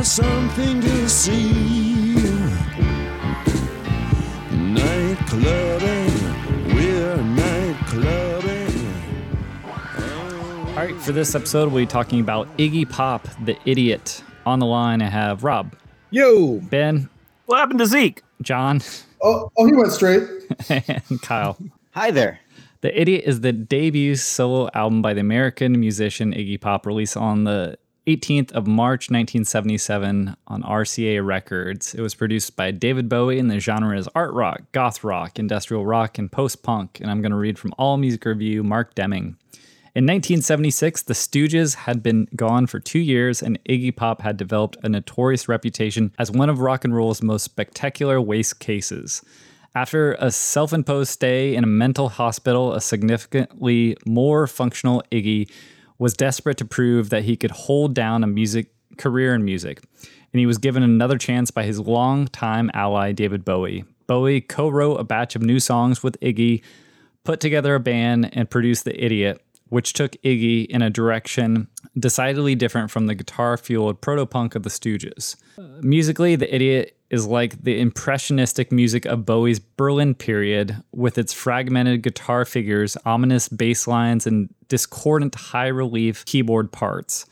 There's something to see. Night clubbing, we're night clubbing. All right, for this episode, we'll be talking about Iggy Pop, the idiot. On the line, I have Rob, Yo, Ben, What happened to Zeke? John, Oh, oh, he went straight. and Kyle. hi there. The Idiot is the debut solo album by the American musician Iggy Pop, released on the 18th of March 1977 on RCA Records. It was produced by David Bowie, and the genre is art rock, goth rock, industrial rock, and post punk. And I'm going to read from All Music Review, Mark Deming. In 1976, the Stooges had been gone for two years, and Iggy Pop had developed a notorious reputation as one of rock and roll's most spectacular waste cases. After a self imposed stay in a mental hospital, a significantly more functional Iggy was desperate to prove that he could hold down a music career in music. And he was given another chance by his longtime ally, David Bowie. Bowie co wrote a batch of new songs with Iggy, put together a band, and produced The Idiot, which took Iggy in a direction decidedly different from the guitar fueled proto punk of the Stooges. Musically, The Idiot is like the impressionistic music of Bowie's Berlin period, with its fragmented guitar figures, ominous bass lines, and discordant high relief keyboard parts.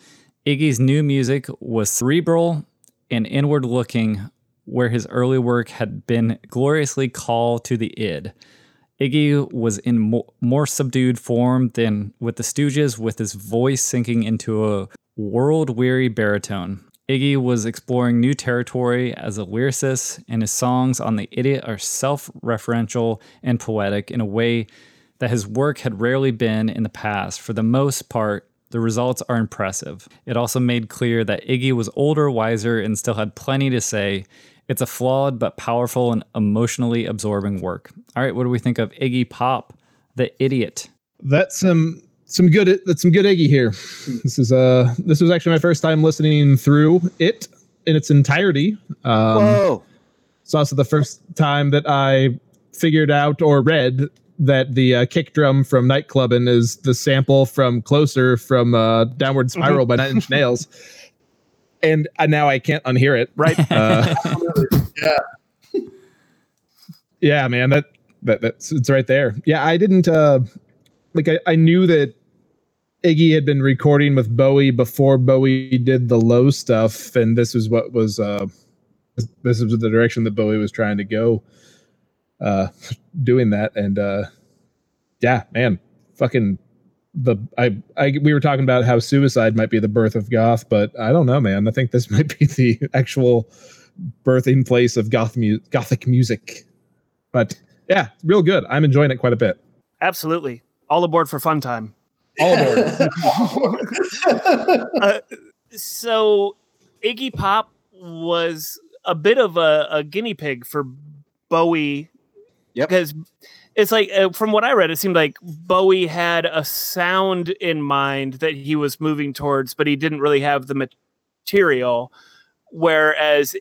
Iggy's new music was cerebral and inward looking, where his early work had been gloriously call to the id. Iggy was in mo- more subdued form than with the Stooges, with his voice sinking into a world weary baritone. Iggy was exploring new territory as a lyricist, and his songs on The Idiot are self referential and poetic in a way that his work had rarely been in the past. For the most part, the results are impressive. It also made clear that Iggy was older, wiser, and still had plenty to say. It's a flawed but powerful and emotionally absorbing work. All right, what do we think of Iggy Pop, the idiot? That's some some good that's some good Iggy here. This is uh this was actually my first time listening through it in its entirety. Um, Whoa. It's also the first time that I figured out or read that the uh, kick drum from Nightclubbin' is the sample from Closer from uh, Downward Spiral by Nine Inch Nails. And uh, now I can't unhear it. Right. Uh, yeah. yeah, man, that that that's it's right there. Yeah, I didn't uh like I, I knew that Iggy had been recording with Bowie before Bowie did the low stuff, and this is what was uh this, was the direction that Bowie was trying to go uh doing that. And uh yeah, man, fucking the I, I we were talking about how suicide might be the birth of goth, but I don't know, man. I think this might be the actual birthing place of goth mu- gothic music. But yeah, real good. I'm enjoying it quite a bit. Absolutely. All aboard for fun time. All aboard. Uh, so Iggy Pop was a bit of a, a guinea pig for Bowie. Yep. Because it's like, uh, from what I read, it seemed like Bowie had a sound in mind that he was moving towards, but he didn't really have the material. Whereas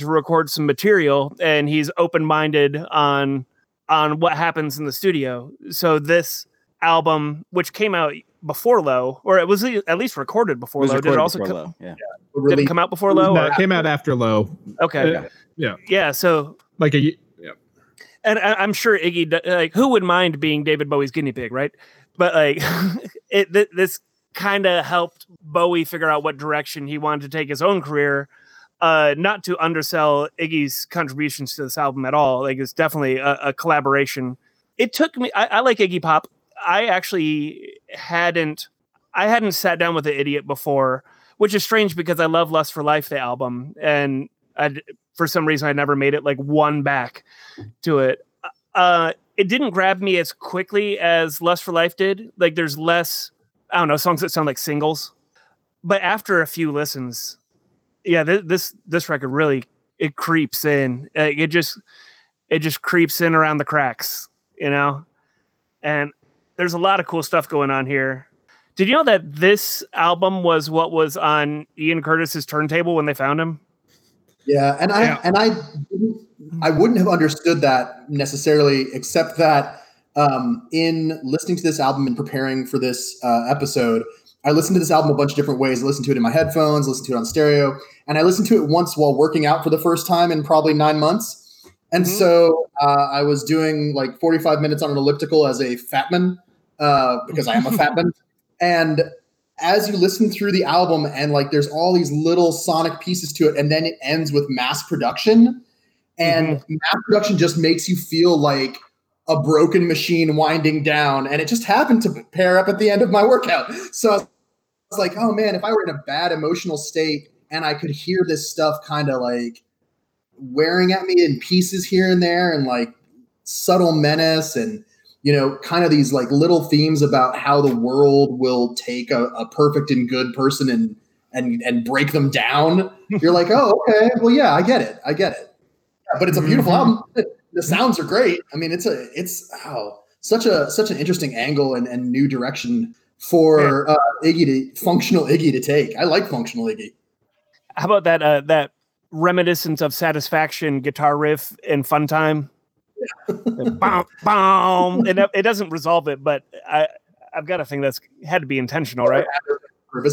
to record some material and he's open minded on on what happens in the studio. So this album, which came out before Low, or it was at least recorded before Was Low, did it also before co- Low, Yeah. did really, it come out before Low? no, or- it came out after Low. okay, Uh, yeah, yeah. So, like a y- yeah. and I, I'm sure Iggy, like, who would mind being David Bowie's guinea pig, right? But like, it th- this kind of helped Bowie figure out what direction he wanted to take his own career. Uh, not to undersell Iggy's contributions to this album at all. Like, it's definitely a, a collaboration. It took me. I, I like Iggy Pop. I actually hadn't I hadn't sat down with the idiot before, which is strange because I love Lust for Life, the album, and I for some reason I never made it like one back to it. Uh, it didn't grab me as quickly as Lust for Life did. Like there's less, I don't know, songs that sound like singles. But after a few listens, yeah, th- this this record really it creeps in. It just it just creeps in around the cracks, you know. And there's a lot of cool stuff going on here. Did you know that this album was what was on Ian Curtis's turntable when they found him? Yeah, and I Yeah. and I didn't, I wouldn't have understood that necessarily, except that um, in listening to this album and preparing for this uh, episode, I listened to this album a bunch of different ways. I listened to it in my headphones, listened to it on stereo, and I listened to it once while working out for the first time in probably nine months. And Mhm. so uh, I was doing like 45 minutes on an elliptical as a fatman uh, because I am a fatman. And as you listen through the album and like there's all these little sonic pieces to it and then it ends with mass production and mass production just makes you feel like a broken machine winding down and it just happened to pair up at the end of my workout so i was like oh man if i were in a bad emotional state and i could hear this stuff kind of like wearing at me in pieces here and there and like subtle menace and you know, kind of these like little themes about how the world will take a, a perfect and good person and and and break them down. You're like, oh, okay, well, yeah, I get it, I get it. Yeah, but it's a beautiful album. The sounds are great. I mean, it's a it's oh such a such an interesting angle and, and new direction for uh, Iggy to functional Iggy to take. I like functional Iggy. How about that uh, that reminiscence of satisfaction guitar riff in Fun Time? Boom, boom. And it- it doesn't resolve it, but I I've got to think that's had to be intentional, right?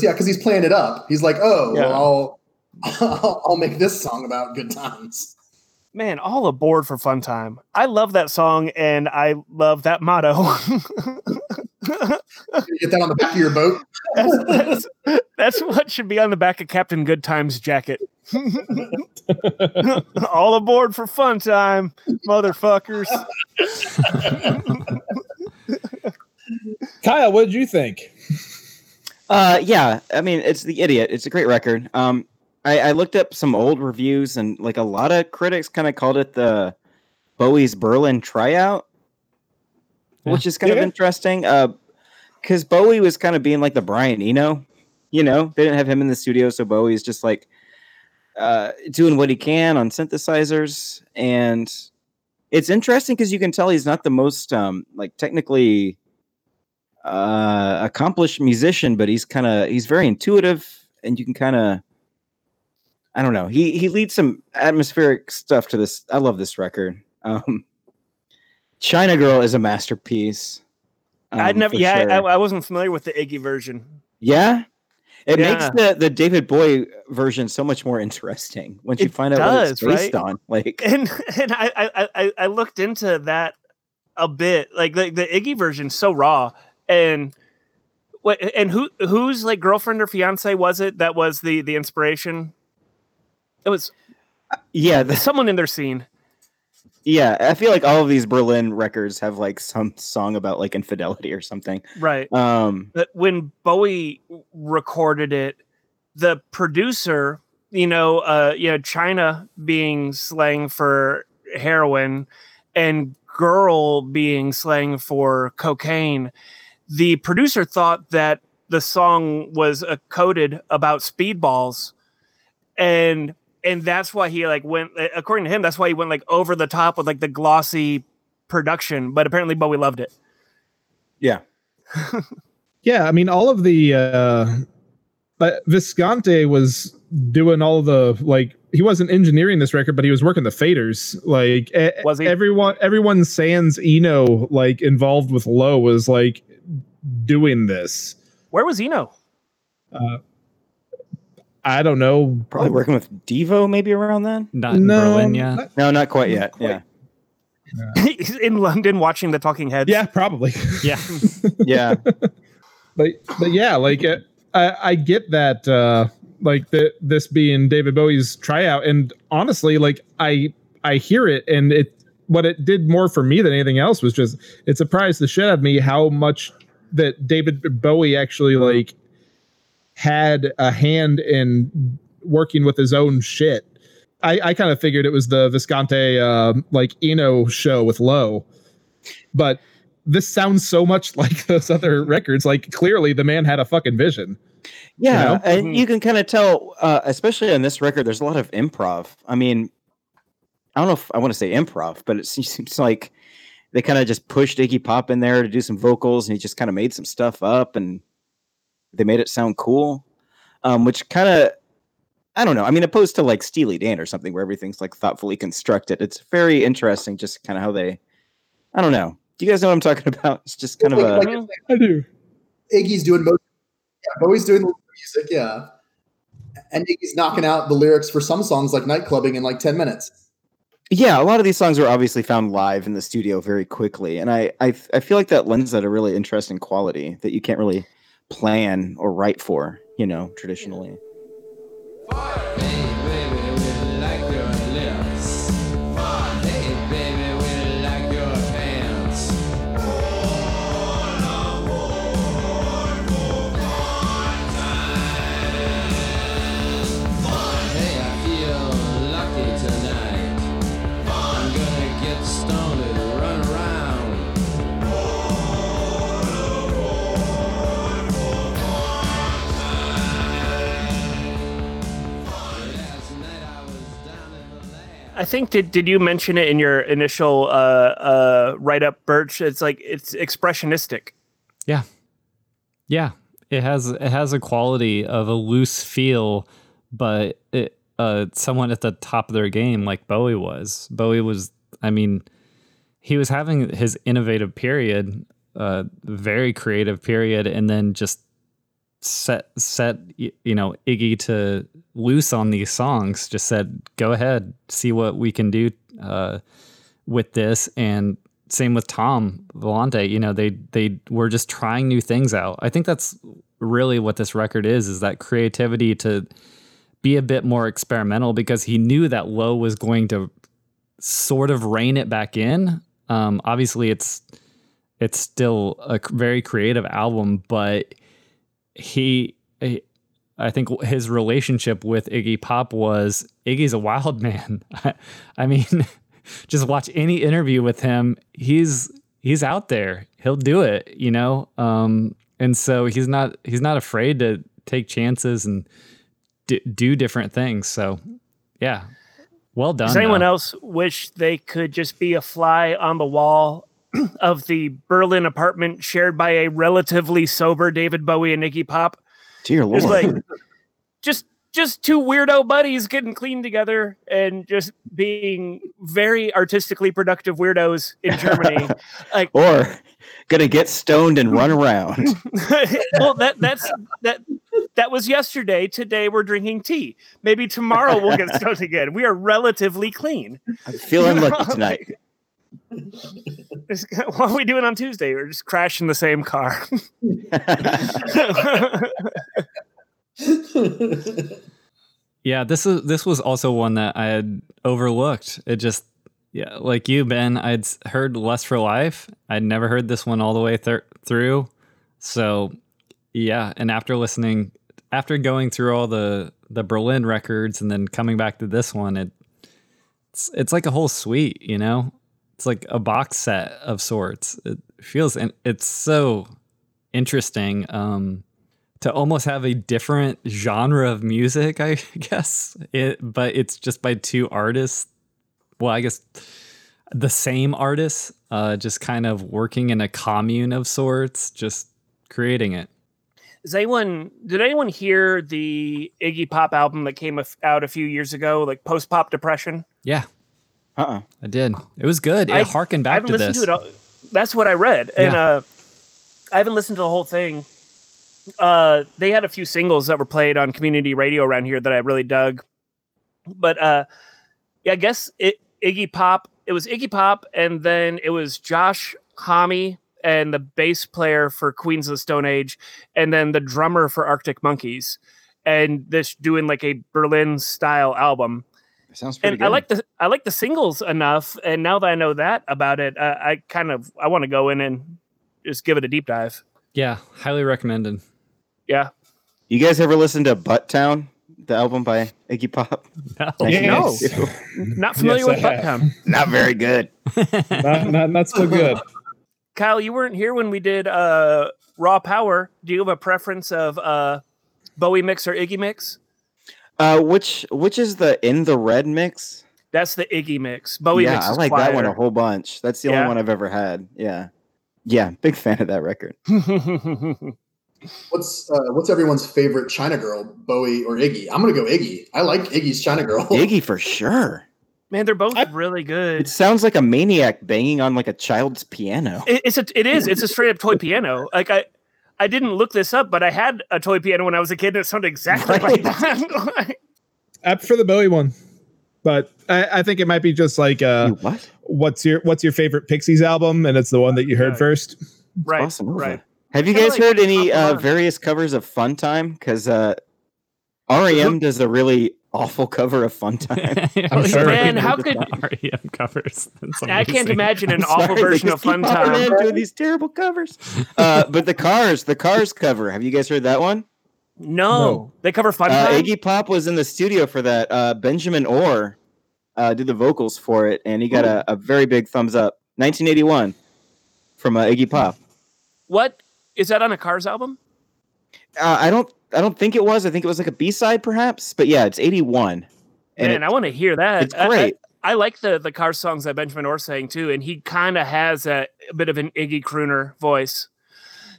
Yeah, because he's playing it up. He's like, oh, Yeah. well, I'll I'll make this song about good times. Man, all aboard for Fun Time. I love that song and I love that motto. Get that on the back of your boat. that's, that's, that's what should be on the back of Captain Good Times jacket. all aboard for Fun Time, motherfuckers. Kyle, what did you think? Uh, yeah, I mean, it's the idiot. It's a great record. Um, I, I looked up some old reviews, and like a lot of critics kind of called it the Bowie's Berlin tryout, which is kind Yeah. of interesting. Uh, because Bowie was kind of being like the Brian Eno, you know, they didn't have him in the studio, so Bowie's just like uh doing what he can on synthesizers, and it's interesting because you can tell he's not the most um like technically uh accomplished musician but he's kind of he's very intuitive and you can kind of i don't know. He he leads some atmospheric stuff to this i love this record. Um china girl is a masterpiece. I'd um, never, for yeah, I. I wasn't familiar with the Iggy version. yeah it Yeah. makes the the david bowie version so much more interesting once you It find out what it's based right? on like and and I I I, I looked into that a bit. Like the, the Iggy version's so raw. And what and who whose like girlfriend or fiance was it that was the the inspiration? It was yeah the, someone in their scene. Yeah i feel like all of these berlin records have like some song about like infidelity or something. Right. um But when Bowie recorded it, the producer, you know, uh, you know, China being slang for heroin and girl being slang for cocaine, the producer thought that the song was uh, coded about speedballs, and and that's why he like went. According to him, that's why he went like over the top with like the glossy production. But apparently, Bowie loved it. yeah Yeah, I mean, all of the uh, but Visconti was doing all the like he wasn't engineering this record, but he was working the faders. Like Was he? everyone, everyone sans Eno like involved with Low was like doing this. Where was Eno? I don't know. Probably working with Devo maybe around then. Not in no, Berlin yet. not- No, not quite yet. quite. Yeah. He's in London watching the Talking Heads. yeah, probably. Yeah. Yeah. but but yeah, like uh, I I get that uh like the this being David Bowie's tryout, and honestly, like I I hear it, and it what it did more for me than anything else was just it surprised the shit out of me how much that David Bowie actually like had a hand in working with his own shit. I, I kind of figured it was the Visconti um, like Eno show with Low, but this sounds so much like those other records. Like clearly, the man had a fucking vision. Yeah, know? and you can kind of tell, uh, especially on this record, there's a lot of improv. I mean, I don't know if I want to say improv, but it seems like they kind of just pushed Iggy Pop in there to do some vocals, and he just kind of made some stuff up, and they made it sound cool, um, which kind of. I don't know. I mean, opposed to like Steely Dan or something where everything's like thoughtfully constructed. It's very interesting, just kind of how they. I don't know. Do you guys know what I'm talking about? It's just kind of a. Like- like I do. Iggy's doing most. Yeah, Bowie's doing the music. Yeah, and Iggy's knocking out the lyrics for some songs like Nightclubbing in like ten minutes. Yeah, a lot of these songs were obviously found live in the studio very quickly, and I I, I feel like that lends that a really interesting quality that you can't really plan or write for, you know, traditionally. Stoned think did did you mention it in your initial uh, uh, write up, Birch? It's like it's expressionistic. Yeah. Yeah. It has it has a quality of a loose feel, but it uh someone at the top of their game like Bowie was. Bowie was I mean, he was having his innovative period, uh very creative period, and then just set set you know Iggy to loose on these songs. Just said, "Go ahead, see what we can do uh, with this." And same with Tom Volante. You know, they they were just trying new things out. I think that's really what this record is: is that creativity to be a bit more experimental because he knew that Low was going to sort of rein it back in. Um, obviously, it's it's still a very creative album, but he, he- I think his relationship with Iggy Pop was Iggy's a wild man. I mean, just watch any interview with him. He's he's out there. He'll do it, you know. Um, and so he's not he's not afraid to take chances and d- do different things. So, yeah, well done. Does anyone though. else wish they could just be a fly on the wall of the Berlin apartment shared by a relatively sober David Bowie and Iggy Pop? Dear Lord. Just like just just two weirdo buddies getting clean together and just being very artistically productive weirdos in Germany. like or gonna get stoned and run around. well that that's that that was yesterday. Today we're drinking tea. Maybe tomorrow we'll get stoned again. We are relatively clean. I'm feeling lucky tonight. What are we doing on Tuesday? We're just crashing the same car. Yeah, this is this was also one that I had overlooked. It just yeah, like you, Ben, I'd heard "Lust for Life." I'd never heard this one all the way through. So yeah, and after listening, after going through all the the Berlin records and then coming back to this one, it it's it's like a whole suite, you know. It's like a box set of sorts. It feels and it's so interesting. Um, to almost have a different genre of music, I guess. It, but it's just by two artists. Well, I guess the same artists, uh, just kind of working in a commune of sorts, just creating it. Is anyone did anyone hear the Iggy Pop album that came out a few years ago, like Post Pop Depression? Yeah, Uh-uh. I did. It was good. It I- harkened I back haven't to listened this. to it. All, that's what I read, and Yeah. uh, I haven't listened to the whole thing. Uh, they had a few singles that were played on community radio around here that I really dug, but uh, yeah, I guess it Iggy Pop. It was Iggy Pop, and then it was Josh Homme and the bass player for Queens of the Stone Age, and then the drummer for Arctic Monkeys, and this doing like a Berlin style album Sounds pretty and good. I like the I like the singles enough, and now that I know that about it, uh, I kind of I want to go in and just give it a deep dive. Yeah, highly recommended. Yeah. You guys ever listen to Butt Town, the album by Iggy Pop? No. No. Not familiar Yes, with I have. Bucktown. Not very good. not, not, not so good. Kyle, you weren't here when we did uh, Raw Power. Do you have a preference of uh, Bowie mix or Iggy mix? Uh, which which is the in the red mix? That's the Iggy mix. Bowie yeah, mix I is like that one a whole bunch. That's the Yeah? only one I've ever had. Yeah, yeah, big fan of that record. What's uh, what's everyone's favorite China girl, Bowie or Iggy? I'm gonna go Iggy. I like Iggy's China girl. Iggy for sure. Man, they're both I- really good. It sounds like a maniac banging on like a child's piano. It, it's a it is it's a straight up toy piano. Like I I didn't look this up, but I had a toy piano when I was a kid, and it sounded exactly Right. like that. Up for the Bowie one, but I, I think it might be just like uh, You what? what's your what's your favorite Pixies album, and it's the one that you heard Right. first. right, Awesome. right. Have you guys like heard any uh, various covers of Fun Time? Because uh, REM does a really awful cover of Fun Time. I'm sure. Man, how could REM covers? I can't imagine an I'm awful version of Fun keep popping Time. in doing these terrible covers. Uh, but the Cars, the Cars cover. Have you guys heard that one? No, No. they cover Fun Uh, Time. Iggy Pop was in the studio for that. Uh, Benjamin Orr uh, did the vocals for it, and he got a, a very big thumbs up. 1981 from uh, Iggy Pop. What is that on a Cars album? Uh, I don't, I don't think it was. I think it was like a B side, perhaps. But yeah, it's 81, and Man, it- I want to hear that. it's I- I- great. I, like the the Cars songs that Benjamin Orr sang too, and he kind of has a, a bit of an Iggy Crooner voice.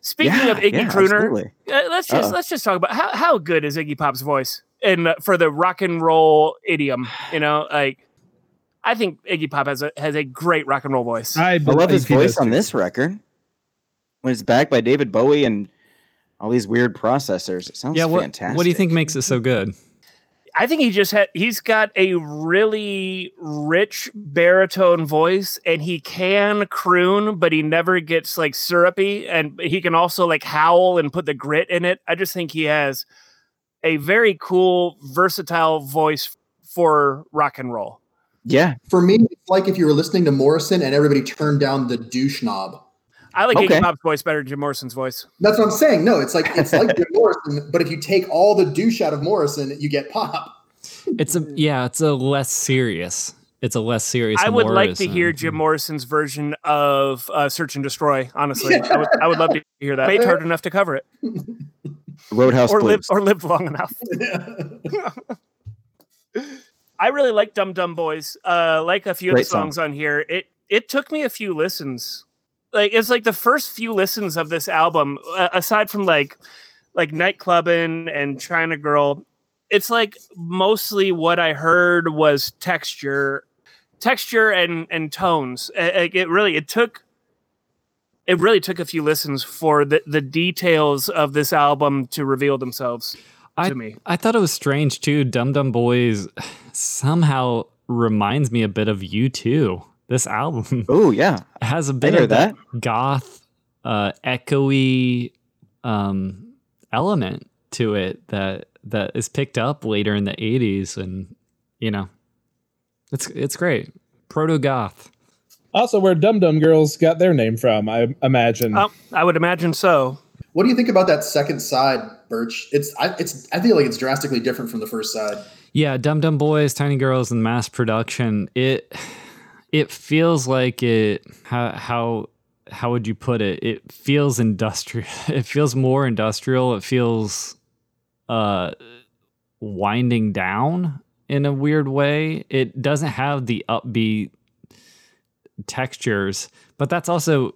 Speaking yeah, of Iggy yeah, Crooner. Uh, let's just Uh-oh. let's just talk about how, how good is Iggy Pop's voice and uh, for the rock and roll idiom. You know, like I think Iggy Pop has a has a great rock and roll voice. I, I love his voice on this record. When it's backed by David Bowie and all these weird processors, it sounds Yeah, what, fantastic. what do you think makes it so good? I think he just had he's got a really rich baritone voice and he can croon, but he never gets like syrupy and he can also like howl and put the grit in it. I just think he has a very cool, versatile voice for rock and roll. Yeah, For me, it's like if you were listening to Morrison and everybody turned down the douche knob. I like Okay. Iggy Pop's voice better than Jim Morrison's voice. That's what I'm saying. No, it's like it's like Jim Morrison, but if you take all the douche out of Morrison, you get pop. It's a yeah, it's a less serious. It's a less serious. I would like to hear Jim Morrison's version of uh, "Search and Destroy." Honestly, I, would, I would love to hear that. Made hard enough to cover it, Roadhouse or Blues. lived or lived long enough. I really like Dumb Dumb Boys. Uh, like a few Great of the songs on here. It it took me a few listens. Like it's like the first few listens of this album, uh, aside from like like nightclubbing and China Girl. It's like mostly what I heard was texture, texture and and tones. Like it really it took. It really took a few listens for the, the details of this album to reveal themselves I, to me. I thought it was strange too. Dum Dum Boys somehow reminds me a bit of U2. This album Oh yeah, has a bit of that, goth, uh, echoey um, element to it that that is picked up later in the '80s, and you know, it's it's great. Proto goth. Also, where Dum Dum Girls got their name from, I imagine. Oh, I would imagine so. What do you think about that second side, Birch? It's I, it's I feel like it's drastically different from the first side. Yeah, Dum Dum Boys, Tiny Girls, and mass production. It it feels like it. How how how would you put it? It feels industrial. It feels more industrial. It feels uh winding down in a weird way. It doesn't have the upbeat textures, but that's also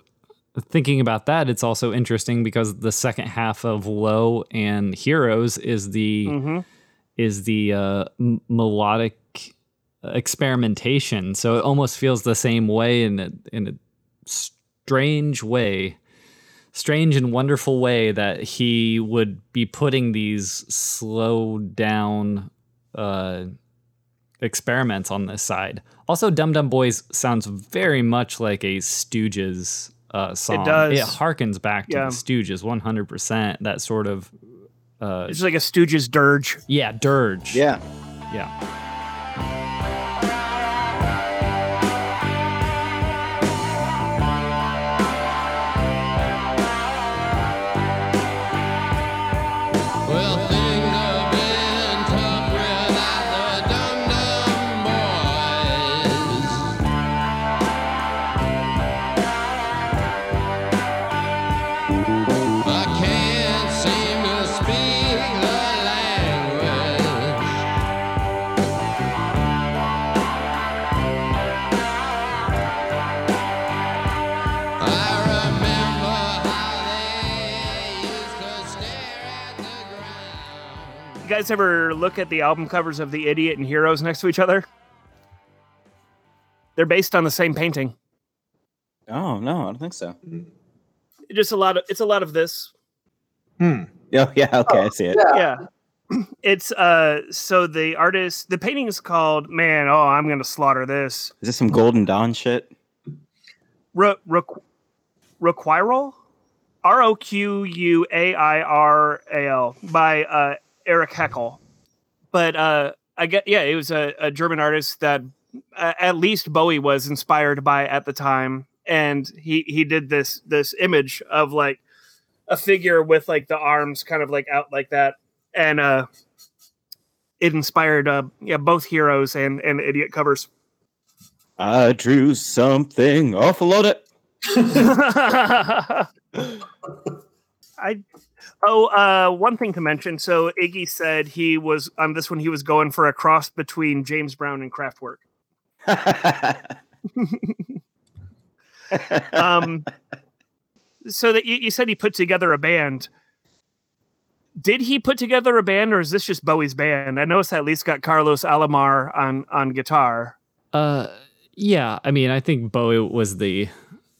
thinking about that. It's also interesting because the second half of Low and Heroes is the hmm is the uh, m- melodic experimentation. So it almost feels the same way in a, in a strange way, strange and wonderful way that he would be putting these slow down uh, experiments on this side. Also, Dum Dum Boys sounds very much like a Stooges uh, song. It does. It harkens back to Yeah. the Stooges 100%. That sort of. Uh, It's like a Stooges dirge. yeah, dirge. yeah. Yeah. Guys ever look at the album covers of The Idiot and Heroes next to each other? They're based on the same painting. Oh no, I don't think so. Just a lot of it's a lot of this. Hmm. Oh yeah, okay, I see it. Yeah. Yeah. It's uh so the artist the painting is called man, oh I'm gonna slaughter this. Is this some Golden Dawn shit? Ru- Ru- Ruquiral? R O Q U A I R A L by uh, Erich Heckel. But uh, I get, yeah, it was a, a German artist that uh, at least Bowie was inspired by at the time. And he, he did this this image of like a figure with like the arms kind of like out like that. And uh, it inspired uh, yeah both heroes and, and idiot covers. I drew something awful on it. I oh uh one thing to mention. So Iggy said he was on this one he was going for a cross between James Brown and Kraftwerk. Um so that you, you said he put together a band. Did he put together a band or is this just Bowie's band? I noticed that at least got Carlos Alomar on on guitar. Uh, yeah. I mean, I think Bowie was the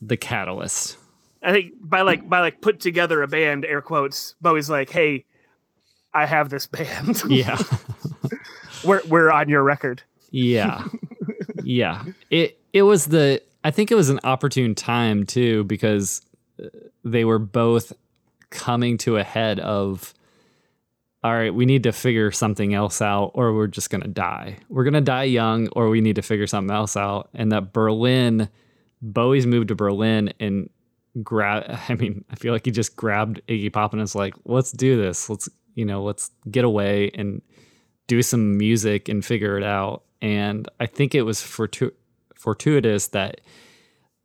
the catalyst. I think by like by like put together a band, air quotes, Bowie's like, hey, I have this band. Yeah. we're we're on your record. Yeah. yeah. It it was the I think it was an opportune time too because uh, they were both coming to a head of all right, we need to figure something else out or we're just going to die. We're going to die young or we need to figure something else out and that Berlin Bowie's moved to Berlin and grab I mean, I feel like he just grabbed Iggy Pop and was like, "Let's do this. Let's, you know, let's get away and do some music and figure it out. And I think it was fortu- fortuitous that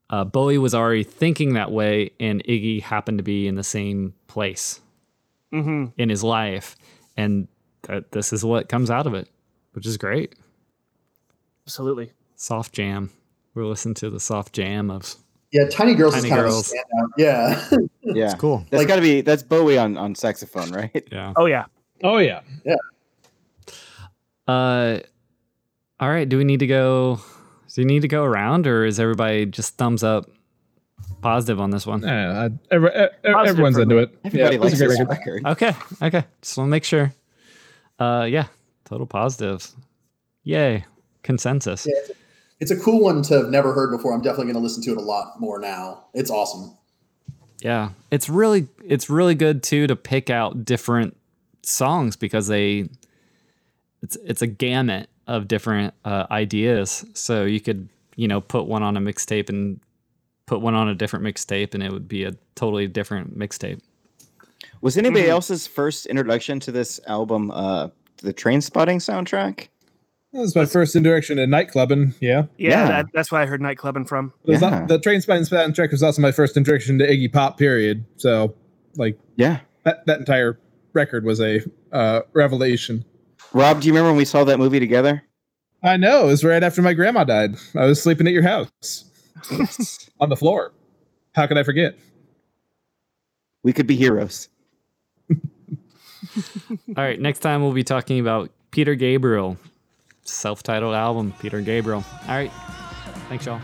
uh, Bowie was already thinking that way, and Iggy happened to be in the same place hmm in his life, and that this is what comes out of it, which is great. Absolutely. Soft jam. We're listening to the soft jam of Yeah, Tiny Girls Tiny is kind Girls. of a standout. Yeah. yeah, cool. that's Like- got to be that's Bowie on on saxophone, right? Yeah. Oh yeah. Oh yeah. Yeah. Uh, all right. Do we need to go? Do you need to go around, or is everybody just thumbs up, positive on this one? Yeah, I, every, everyone's into me. it. Everybody yeah, likes a this great record. record. Okay. Okay. Just want to make sure. Uh, yeah. Total positive. Yay. Consensus. Yeah, it's, a, cool one to have never heard before. I'm definitely going to listen to it a lot more now. It's awesome. Yeah. It's really it's really good too to pick out different songs because they it's it's a gamut of different uh, ideas. So you could you know put one on a mixtape and put one on a different mixtape, and it would be a totally different mixtape. Was anybody Mhm. else's first introduction to this album uh the Trainspotting soundtrack? That was my first introduction to nightclubbing. Yeah. Yeah, Yeah. That, that's why I heard nightclubbing from. It was Yeah. not- the Train Spine soundtrack was also my first introduction to Iggy Pop. Period. So, like Yeah. that, that entire record was a uh, revelation. Rob, do you remember when we saw that movie together? I know it was right after my grandma died. I was sleeping at your house on the floor. How could I forget? We could be heroes. All right, next time we'll be talking about Peter Gabriel, self-titled album, Peter Gabriel. All right, thanks y'all.